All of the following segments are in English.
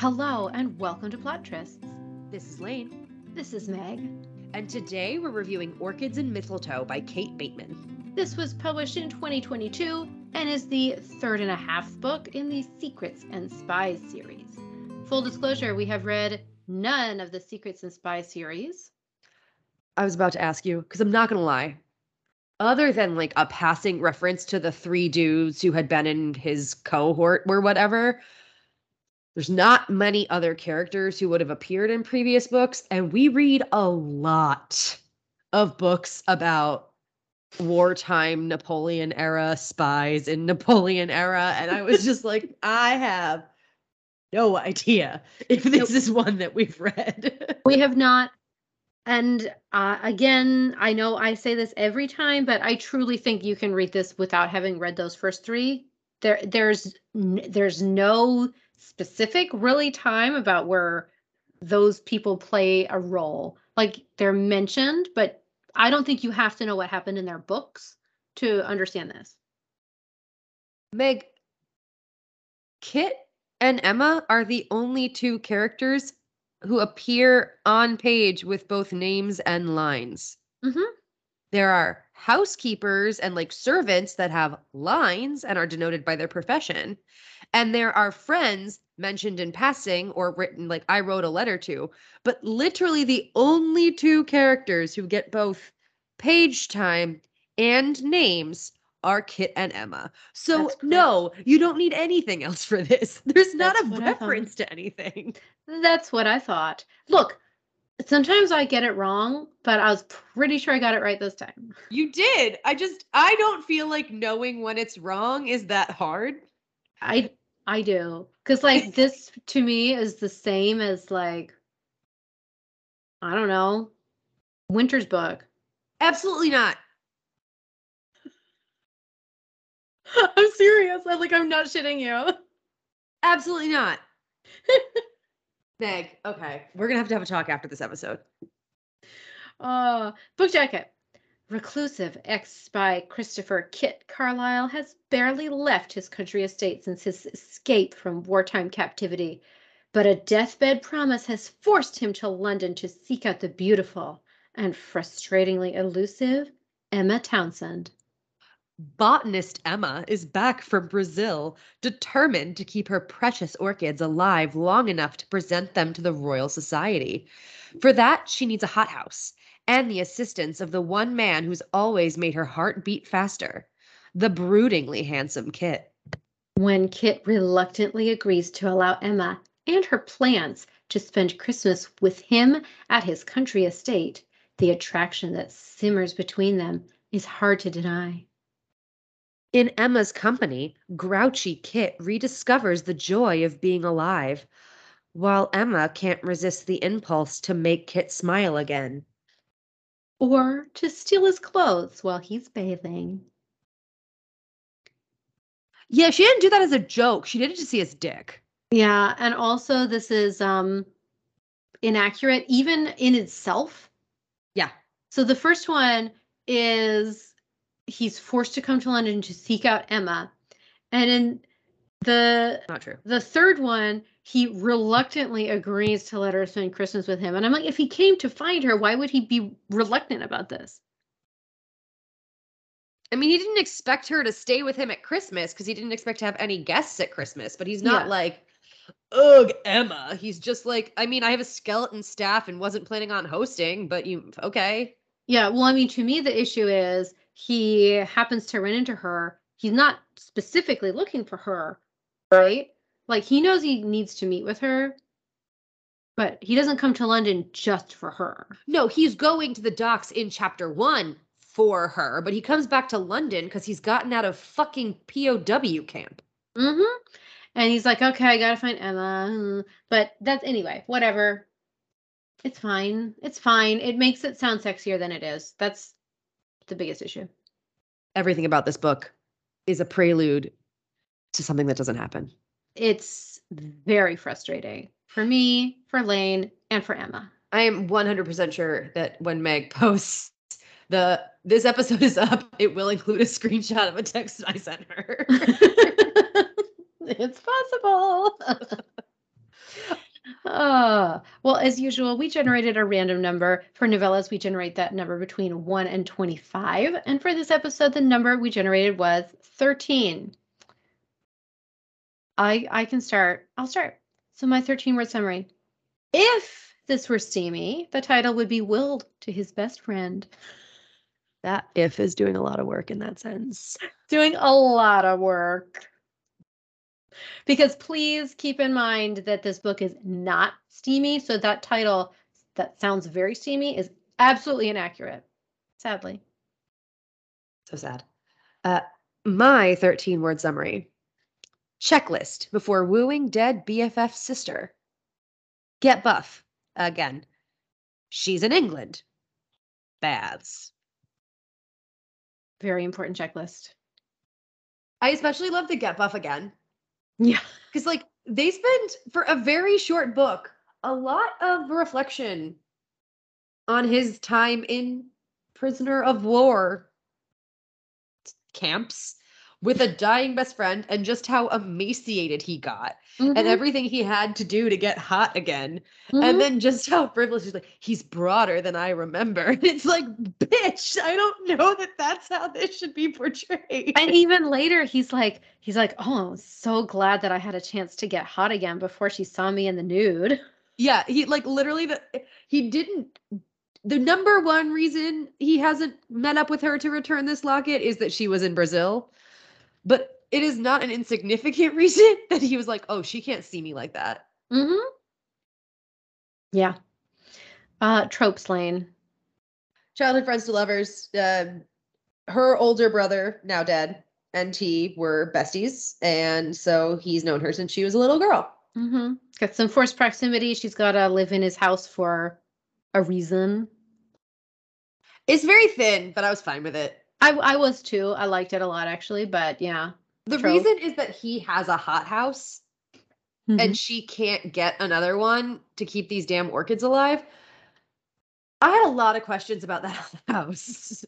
Hello and welcome to Plot Trysts. This is Lane. This is Meg. And today we're reviewing Orchids and Mistletoe by Kate Bateman. This was published in 2022 and is the third and a half book in the Secrets and Spies series. Full disclosure, we have read none of the Secrets and Spies series. I was about to ask you, because I'm not going to lie. Other than like a passing reference to the three dudes who had been in his cohort or whatever, there's not many other characters who would have appeared in previous books. And we read a lot of books about wartime Napoleon era spies in Napoleon era. And I was just like, I have no idea if this is one that we've read. we have not. And uh, again, I know I say this every time, but I truly think you can read this without having read those first three. There, there's, there's no specific really time about where those people play a role. Like they're mentioned, but I don't think you have to know what happened in their books to understand this. Meg, Kit and Emma are the only two characters who appear on page with both names and lines. Mm-hmm. There are housekeepers and like servants that have lines and are denoted by their profession. And there are friends mentioned in passing or written like I wrote a letter to. But literally the only two characters who get both page time and names are Kit and Emma. So no, you don't need anything else for this. There's not That's a reference to anything. That's what I thought. Look, sometimes I get it wrong, but I was pretty sure I got it right this time. You did. I just I don't feel like knowing when it's wrong is that hard. I I do. Cuz like this to me is the same as like I don't know, Winter's book. Absolutely not. I'm serious. I like I'm not shitting you. Absolutely not. Meg, okay. We're gonna have to have a talk after this episode. Uh book jacket. Reclusive ex spy Christopher Kit Carlyle has barely left his country estate since his escape from wartime captivity, but a deathbed promise has forced him to London to seek out the beautiful and frustratingly elusive Emma Townsend. Botanist Emma is back from Brazil, determined to keep her precious orchids alive long enough to present them to the Royal Society. For that, she needs a hothouse and the assistance of the one man who's always made her heart beat faster the broodingly handsome Kit. When Kit reluctantly agrees to allow Emma and her plants to spend Christmas with him at his country estate, the attraction that simmers between them is hard to deny. In Emma's company, grouchy Kit rediscovers the joy of being alive, while Emma can't resist the impulse to make Kit smile again. Or to steal his clothes while he's bathing. Yeah, she didn't do that as a joke. She did it to see his dick. Yeah, and also this is um inaccurate even in itself. Yeah. So the first one is he's forced to come to London to seek out Emma. And in the not true. The third one, he reluctantly agrees to let her spend Christmas with him. And I'm like, if he came to find her, why would he be reluctant about this? I mean, he didn't expect her to stay with him at Christmas because he didn't expect to have any guests at Christmas, but he's not yeah. like, ugh, Emma. He's just like, I mean, I have a skeleton staff and wasn't planning on hosting, but you, okay. Yeah. Well, I mean, to me, the issue is he happens to run into her, he's not specifically looking for her, right? Like he knows he needs to meet with her, but he doesn't come to London just for her. No, he's going to the docks in chapter one for her, but he comes back to London because he's gotten out of fucking POW camp. Mm-hmm. And he's like, okay, I gotta find Emma. But that's anyway, whatever. It's fine. It's fine. It makes it sound sexier than it is. That's the biggest issue. Everything about this book is a prelude to something that doesn't happen. It's very frustrating for me, for Lane, and for Emma. I am 100% sure that when Meg posts the this episode is up, it will include a screenshot of a text I sent her. it's possible. Uh, well, as usual, we generated a random number. For novellas, we generate that number between 1 and 25. And for this episode, the number we generated was 13. I I can start. I'll start. So my 13 word summary. If this were steamy, the title would be Willed to his best friend. That if is doing a lot of work in that sense. Doing a lot of work. Because please keep in mind that this book is not steamy. So that title that sounds very steamy is absolutely inaccurate. Sadly. So sad. Uh, my 13 word summary checklist before wooing dead BFF sister. Get buff. Again. She's in England. Baths. Very important checklist. I especially love the get buff again. Yeah. Because, like, they spend for a very short book a lot of reflection on his time in prisoner of war camps with a dying best friend and just how emaciated he got Mhm, and everything he had to do to get hot again. mhm. And then just how privileged he's like, he's broader than I remember. It's like, bitch, I don't know that that's how this should be portrayed. and even later he's like he's like oh i'm so glad that i had a chance to get hot again before she saw me in the nude Yeah, he like literally the he didn't the number one reason he hasn't met up with her to return this locket is that she was in Brazil. But it is not an insignificant reason that he was like, "Oh, she can't see me like that." mm-hmm. yeah uh tropes lane Childhood friends to lovers. Uh, her older brother, now dead, and he were besties, and so he's known her since she was a little girl. mm-hmm. got some forced proximity she's got to live in his house for a reason It's very thin, but I was fine with it. I i was too i liked it a lot actually but yeah The reason is that he has a hot house Mhm. and she can't get another one to keep these damn orchids alive. I had a lot of questions about that house.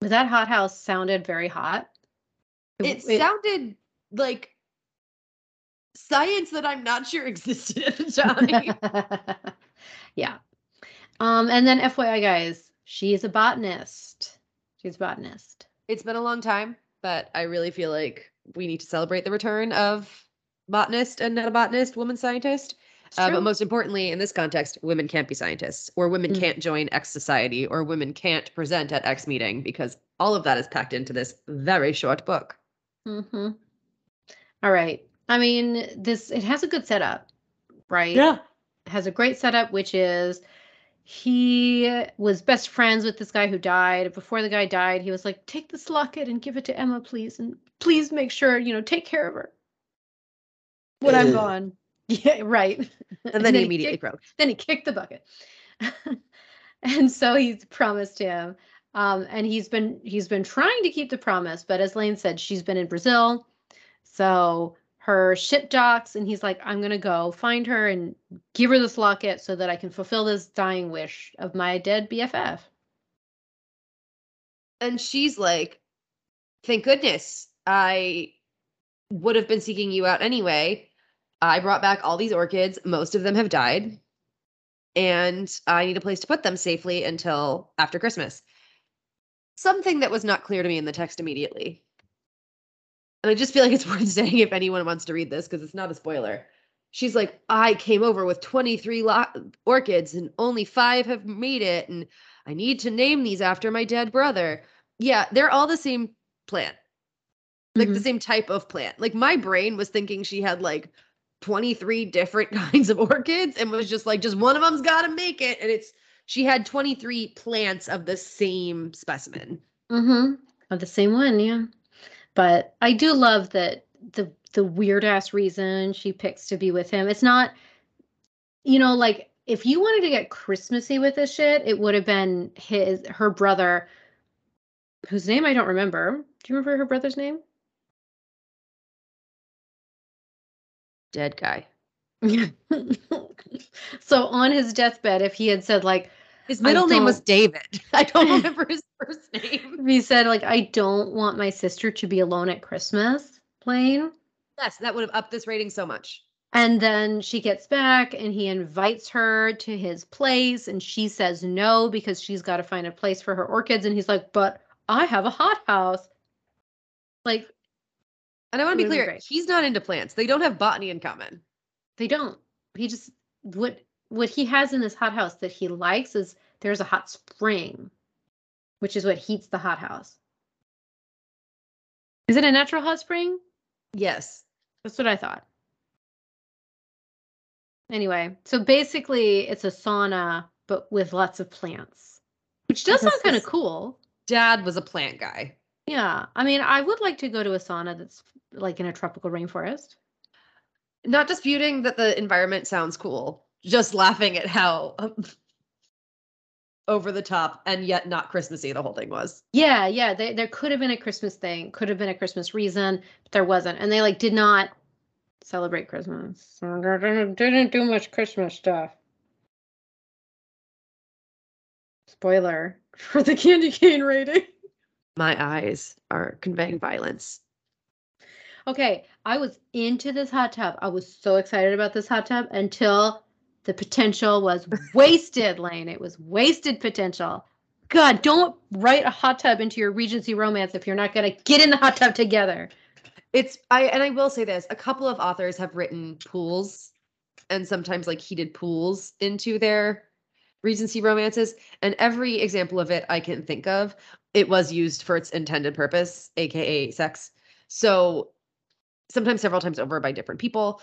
But that hot house sounded very hot It sounded like science that I'm not sure existed at the time. yeah. Um, and then FYI, guys, she's a botanist. She's a botanist. it's been a long time, but I really feel like we need to celebrate the return of botanist and not a botanist, woman scientist. Uh, but most importantly, in this context, women can't be scientists, or women Mm. can't join X society, or women can't present at X meeting because all of that is packed into this very short book. Mm-hmm. All right. I mean, this it has a good setup, right? It has a great setup, which is he was best friends with this guy who died. Before the guy died, he was like, "Take this locket and give it to Emma, please, and please make sure you know take care of her when I'm gone." Yeah, right. And then he he immediately kicked- croaked. then he kicked the bucket and so he's promised him um, and he's been he's been trying to keep the promise but as lane said she's been in brazil so her ship docks and he's like i'm going to go find her and give her this locket so that i can fulfill this dying wish of my dead bff And she's like, thank goodness I would have been seeking you out anyway. I brought back all these orchids. Most of them have died. And I need a place to put them safely until after Christmas. Something that was not clear to me in the text immediately. And I just feel like it's worth saying if anyone wants to read this because it's not a spoiler. She's like, I came over with 23 lo- orchids and only five have made it. And I need to name these after my dead brother. Yeah, they're all the same plant, like the Mhm. same type of plant. Like my brain was thinking she had like 23 different kinds of orchids and was just like, just one of them's got to make it. And it's, she had 23 plants of the same specimen. mm-hmm of the same one yeah but i do love that the the weird ass reason she picks to be with him. It's not you know like if you wanted to get christmassy with this shit it would have been his her brother whose name i don't remember. Do you remember her brother's name? Dead guy. so on his deathbed if he had said like His middle name was David. I don't remember his first name. he said like i don't want my sister to be alone at christmas plain Yes, that would have upped this rating so much. And then she gets back and he invites her to his place and she says no because she's got to find a place for her orchids. And he's like, but I have a hothouse. Like, And I want to be would be clear, he's not into plants. They don't have botany in common. they don't. He just, what, what he has in this hothouse that he likes is there's a hot spring, which is what heats the hothouse. Is it a natural hot spring? Yes. That's what I thought. Anyway, so basically it's a sauna, but with lots of plants, which does sound kind of cool. Dad was a plant guy. Yeah. I mean, I would like to go to a sauna that's like in a tropical rainforest. Not disputing that the environment sounds cool, just laughing at how um, over the top and yet not Christmassy the whole thing was. Yeah, yeah. They, there could have been a Christmas thing, could have been a Christmas reason, but there wasn't. And they like did not celebrate Christmas. So didn't, didn't do much Christmas stuff. Spoiler for the candy cane rating. My eyes are conveying violence. Okay, I was into this hot tub. I was so excited about this hot tub until the potential was wasted, Lane. It was wasted potential. God, don't write a hot tub into your Regency romance if you're not going to get in the hot tub together. It's I and I will say this, a couple of authors have written pools and sometimes like heated pools into their Regency romances and every example of it I can think of, it was used for its intended purpose, aka sex. So sometimes several times over by different people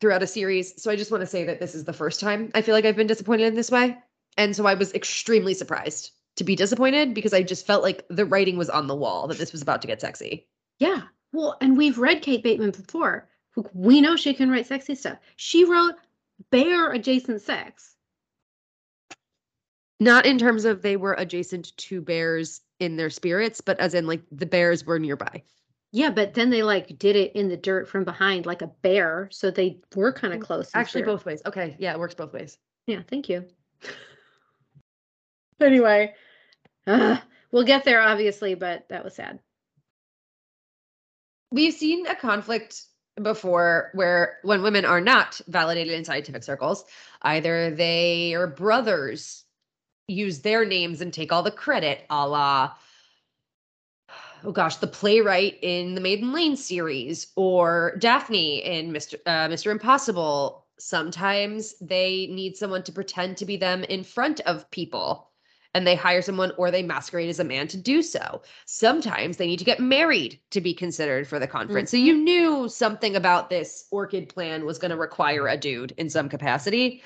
throughout a series. So I just want to say that this is the first time I feel like I've been disappointed in this way. And so I was extremely surprised to be disappointed because I just felt like the writing was on the wall that this was about to get sexy. Yeah. Well, and we've read Kate Bateman before. We know she can write sexy stuff. She wrote bear adjacent sex. Not in terms of they were adjacent to bears in their spirits, but as in like the bears were nearby. Yeah, but then they like did it in the dirt from behind like a bear. So they were kind of close. Actually, both ways. Okay, yeah, it works both ways. Yeah, thank you. anyway, uh, we'll get there obviously, but that was sad. We've seen a conflict before where when women are not validated in scientific circles, either they or brothers use their names and take all the credit, a la oh gosh, the playwright in the Maiden Lane series or Daphne in Mr. Uh, Mr. Impossible. Sometimes they need someone to pretend to be them in front of people and they hire someone or they masquerade as a man to do so. Sometimes they need to get married to be considered for the conference. So you knew something about this orchid plan was going to require a dude in some capacity.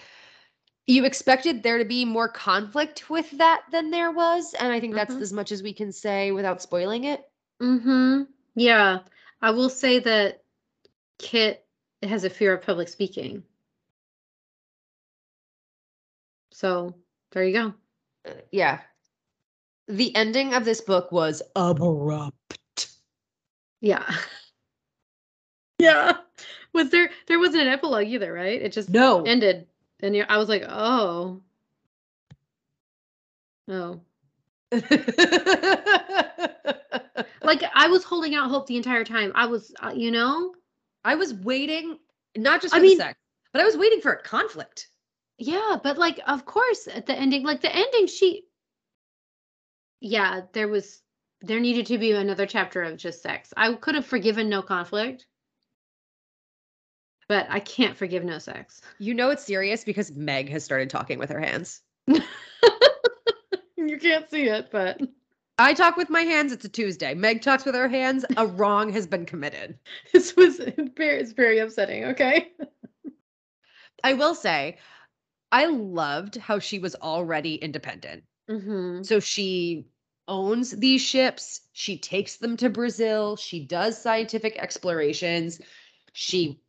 You expected there to be more conflict with that than there was. And I think that's Mhm. as much as we can say without spoiling it. Mm-hmm. Yeah. I will say that Kit has a fear of public speaking. So there you go. Uh, yeah. The ending of this book was abrupt. Yeah. yeah. Was there there wasn't an epilogue either, right? It just No. ended. And I was like, oh. Oh. Like I was holding out hope the entire time. I was, uh, you know, I was waiting, not just I for mean- the sex, but I was waiting for a conflict. yeah, but like, of course, at the ending, like the ending, she, yeah, there was, there needed to be another chapter of just sex. I could have forgiven no conflict, but I can't forgive no sex. You know it's serious because Meg has started talking with her hands. you can't see it, but I talk with my hands. It's a Tuesday. Meg talks with her hands. A wrong has been committed. this was very, it's very upsetting. Okay. I will say, I loved how she was already independent. Mm-hmm. So she owns these ships. She takes them to Brazil. She does scientific explorations. She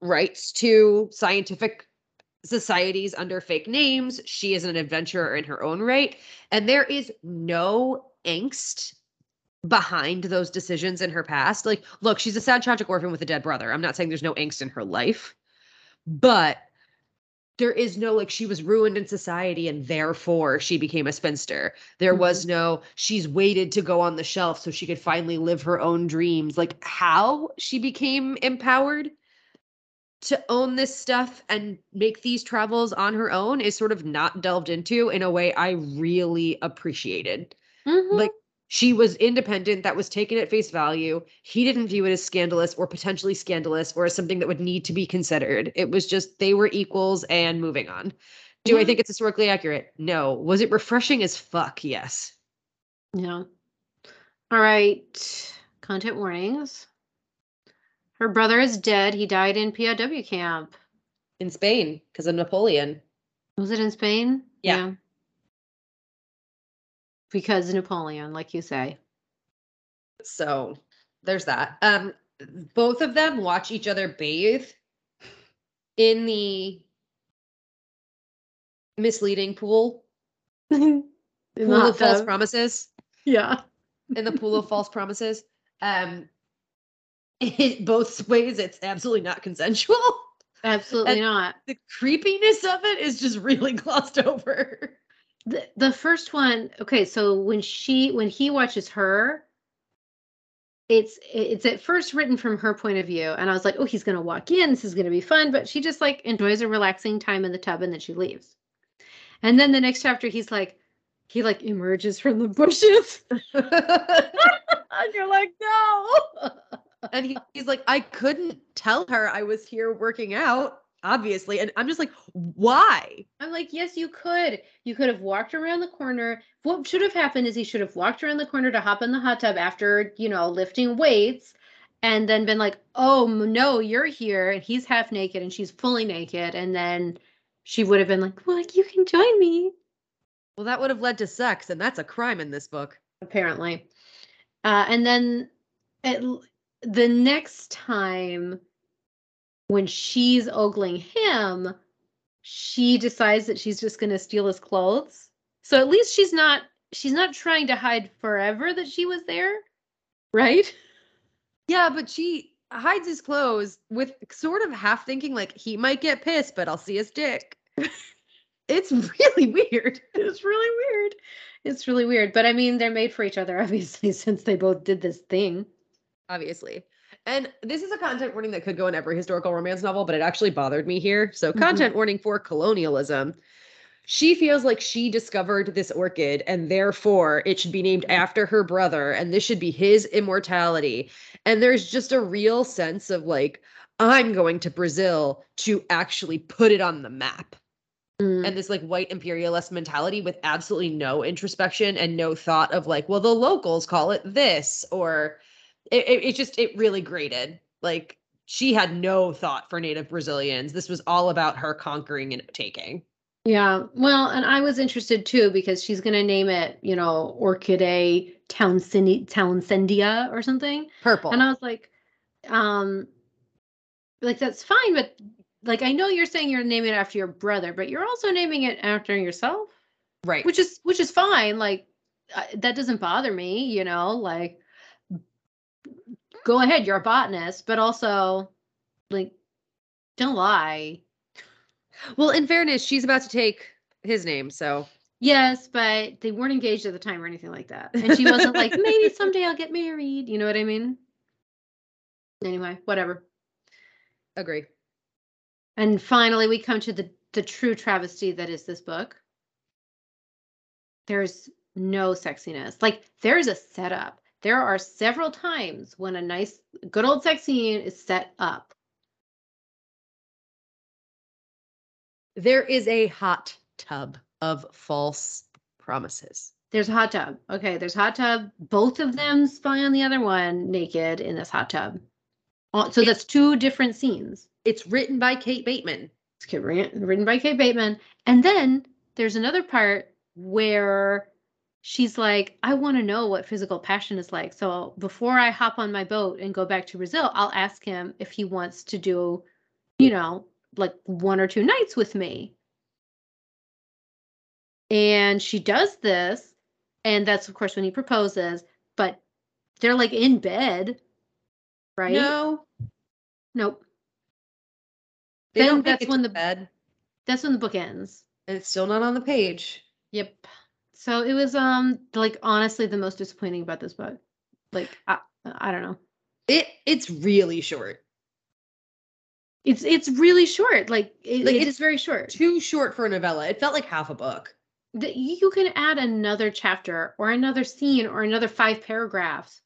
writes to scientific societies under fake names. She is an adventurer in her own right. And there is no angst behind those decisions in her past. Like, look, she's a sad, tragic orphan with a dead brother. I'm not saying there's no angst in her life, but there is no like she was ruined in society and therefore she became a spinster. There mm-hmm. was no she's waited to go on the shelf so she could finally live her own dreams. Like how she became empowered to own this stuff and make these travels on her own is sort of not delved into in a way I really appreciated. Mhm. Like she was independent, that was taken at face value. He didn't view it as scandalous or potentially scandalous or as something that would need to be considered. It was just they were equals and moving on. Do I think it's historically accurate? No. Was it refreshing as fuck? Yes. Yeah. All right. Content warnings. Her brother is dead. He died in POW camp. In Spain, because of Napoleon. Was it in Spain? Yeah. Because Napoleon, like you say. So there's that. Um, both of them watch each other bathe in the misleading pool, the pool of false promises. Yeah. in the pool of false promises. Um, it, both ways, it's absolutely not consensual. Absolutely And- not. The creepiness of it is just really glossed over. The, the first one, okay, so when she when he watches her, it's it's at first written from her point of view, and I was like, oh, he's gonna walk in, this is gonna be fun, but she just like enjoys a relaxing time in the tub and then she leaves. And then the next chapter, he's like, he like emerges from the bushes, and you're like, no. and he, he's like, I couldn't tell her I was here working out, obviously. And I'm just like, why? I'm like, yes, you could. You could have walked around the corner. What should have happened is he should have walked around the corner to hop in the hot tub after, you know, lifting weights and then been like, oh, no, you're here. And he's half naked and she's fully naked. And then she would have been like, well, you can join me, Well, that would have led to sex, and that's a crime in this book. apparently. Uh, and then l- the next time when she's ogling him, she decides that she's just going to steal his clothes. So at least she's not she's not trying to hide forever that she was there, right? Yeah, but she hides his clothes with sort of half thinking like he might get pissed, but I'll see his dick. it's really weird. It's really weird. It's really weird, but I mean they're made for each other obviously since they both did this thing. Obviously. And this is a content warning that could go in every historical romance novel, but it actually bothered me here. So, Mhm. content warning for colonialism. She feels like she discovered this orchid and therefore it should be named after her brother and this should be his immortality. And there's just a real sense of like, I'm going to Brazil to actually put it on the map. Mm. and this like white imperialist mentality with absolutely no introspection and no thought of like well the locals call it this or it, it, it just it really grated like she had no thought for native brazilians this was all about her conquering and taking Yeah. Well, and I was interested too because she's going to name it, you know, Orchidea Townsend Townsendia or something. purple And I was like, um, like that's fine, but like I know you're saying you're naming it after your brother, but you're also naming it after yourself, right which is which is fine. Like I, that doesn't bother me, you know. Like, go ahead, you're a botanist, but also, like, don't lie. well in fairness she's about to take his name so Yes, but they weren't engaged at the time or anything like that. And she wasn't like, maybe someday I'll get married. You know what I mean? Anyway, whatever. agree And finally, we come to the the true travesty that is this book. There's no sexiness. Like there's a setup. There are several times when a nice, good old sex scene is set up. there is a hot tub of false promises There's a hot tub. Okay, there's a hot tub. Both of them spy on the other one naked in this hot tub. So that's two different scenes. it's written by kate bateman It's written by Kate Bateman. And then there's another part where she's like, I want to know what physical passion is like. So before I hop on my boat and go back to Brazil, I'll ask him if he wants to do, you know, like one or two nights with me. And she does this. And that's, of course, when he proposes. But they're like in bed, right? no Nope. they Then don't that's when the- bed That's when the book ends. and it's still not on the page Yep. So it was um like honestly the most disappointing about this book. Like I I don't know. It it's really short. It's it's really short. Like, it, Like, it it's very short. Too short for a novella. It felt like half a book. that you can add another chapter or another scene or another five paragraphs.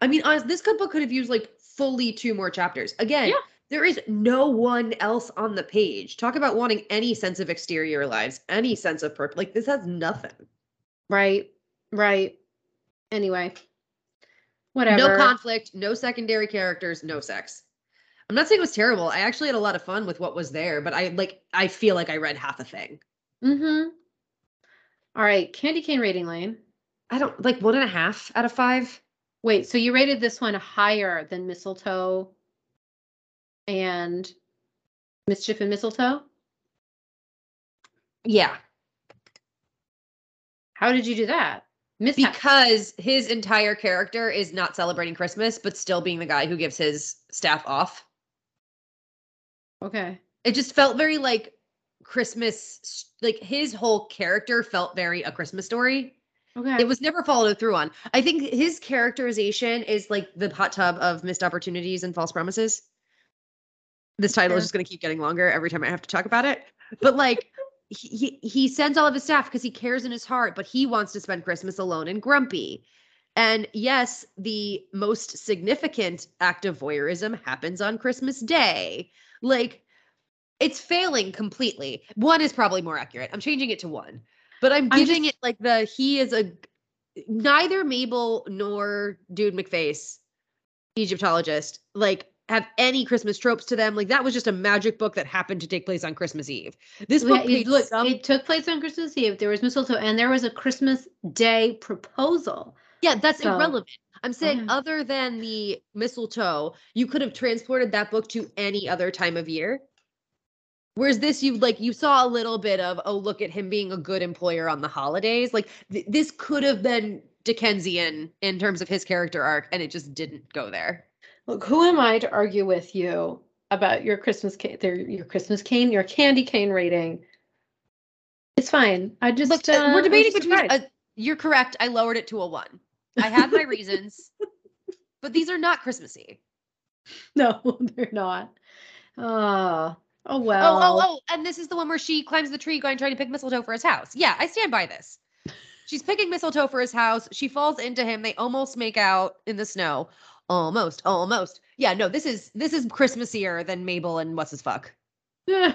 I mean, honest, this book could have used like fully two more chapters. Again, Yeah. There is no one else on the page. Talk about wanting any sense of exterior lives, any sense of purpose. Like this has nothing. Right. Right. Anyway. Whatever. No conflict, no secondary characters, no sex. I'm not saying it was terrible. I actually had a lot of fun with what was there, but I like I feel like I read half a thing. Mm-hmm. All right. Candy cane rating lane. I don't like one and a half out of five. Wait, so you rated this one higher than mistletoe and mischief and mistletoe? Yeah. How did you do that? Mishap. Because his entire character is not celebrating Christmas, but still being the guy who gives his staff off. okay. It just felt very like Christmas, like his whole character felt very a Christmas story. Okay. It was never followed through on. I think his characterization is like the hot tub of missed opportunities and false promises. This title is just going to keep getting longer every time I have to talk about it. But like, he he- sends all of his staff because he cares in his heart, but he wants to spend Christmas alone and grumpy. And yes, the most significant act of voyeurism happens on Christmas Day. Like, it's failing completely. One is probably more accurate. I'm changing it to one, but I'm I'm giving just- it like the he is a neither Mabel nor Dude McFace, Egyptologist, like have any Christmas tropes to them. Like that was just a magic book that happened to take place on Christmas Eve. This Yeah, book it, look, some- um it took place on Christmas Eve. There was mistletoe, and there was a Christmas Day proposal. yeah, that's so- irrelevant. I'm saying Okay. other than the mistletoe, you could have transported that book to any other time of year. Whereas this, you like you saw a little bit of, oh, look at him being a good employer on the holidays. Like th- this could have been Dickensian in terms of his character arc, and it just didn't go there. Look, who am I to argue with you about your Christmas cane, your Christmas cane, your candy cane rating? It's fine. I just Look, uh, uh, we're debating between. A, you're correct. I lowered it to a one. I had my reasons, but these are not Christmassy. no, they're not. Oh, oh Oh, oh, oh! And this is the one where she climbs the tree, going trying to pick mistletoe for his house. Yeah, I stand by this. She's picking mistletoe for his house. She falls into him. They almost make out in the snow. Almost, almost. Yeah, no, this is this is Christmassier than Mabel and what's his fuck. Yeah.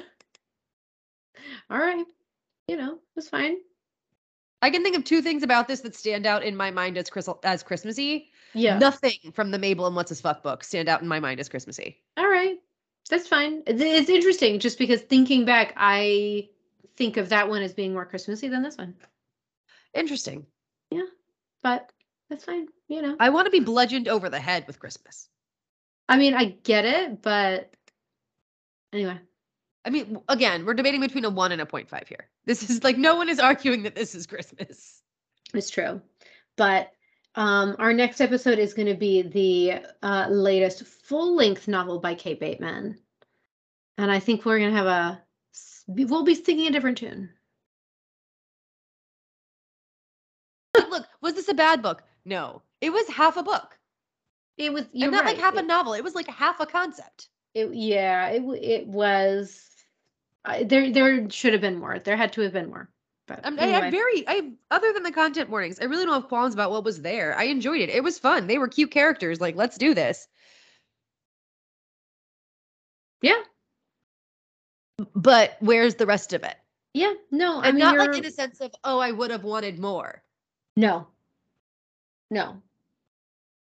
All right. You know, it's fine. I can think of two things about this that stand out in my mind as Chris as Christmassy. Yeah. Nothing from the Mabel and what's his fuck book stand out in my mind as Christmassy. All right. That's fine. It's interesting just because thinking back, I think of that one as being more Christmassy than this one. Interesting. Yeah. But that's fine. You know, I want to be bludgeoned over the head with Christmas. I mean, I get it, but anyway. I mean, again, we're debating between a one and a 0.5 here. This is like no one is arguing that this is Christmas. It's true. But um, our next episode is going to be the uh, latest full length novel by Kate Bateman. And I think we're going to have a, we'll be singing a different tune. Look, was this a bad book? No, it was half a book, It was, you're and not right. like half a novel. It was like half a concept. It, yeah, it it was. I there there should have been more. There had to have been more. But I'm, I had anyway. very, I other than the content warnings, I really don't have qualms about what was there. I enjoyed it. It was fun. They were cute characters. Like, let's do this. yeah, But where's the rest of it? yeah. No, I mean not like you're- in a sense of, oh, I would have wanted more. no, no,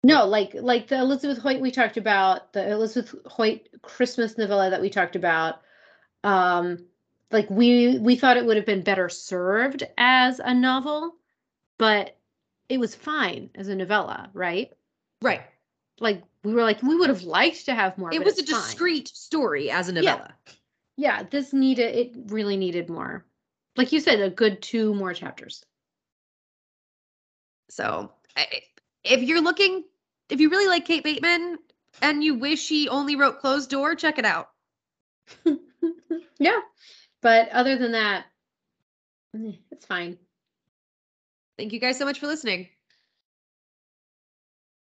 no. Like like the Elizabeth Hoyt we talked about, the Elizabeth Hoyt Christmas novella that we talked about. Um, like we we thought it would have been better served as a novel, but it was fine as a novella, right? Right. Like we were like we would have liked to have more. It was a it's fine. discreet story as a novella. yeah this needed it really needed more like you said a good two more chapters So, if you're looking, if you really like Kate Bateman and you wish she only wrote Closed Door, check it out. yeah but other than that eh, it's fine Thank you guys so much for listening.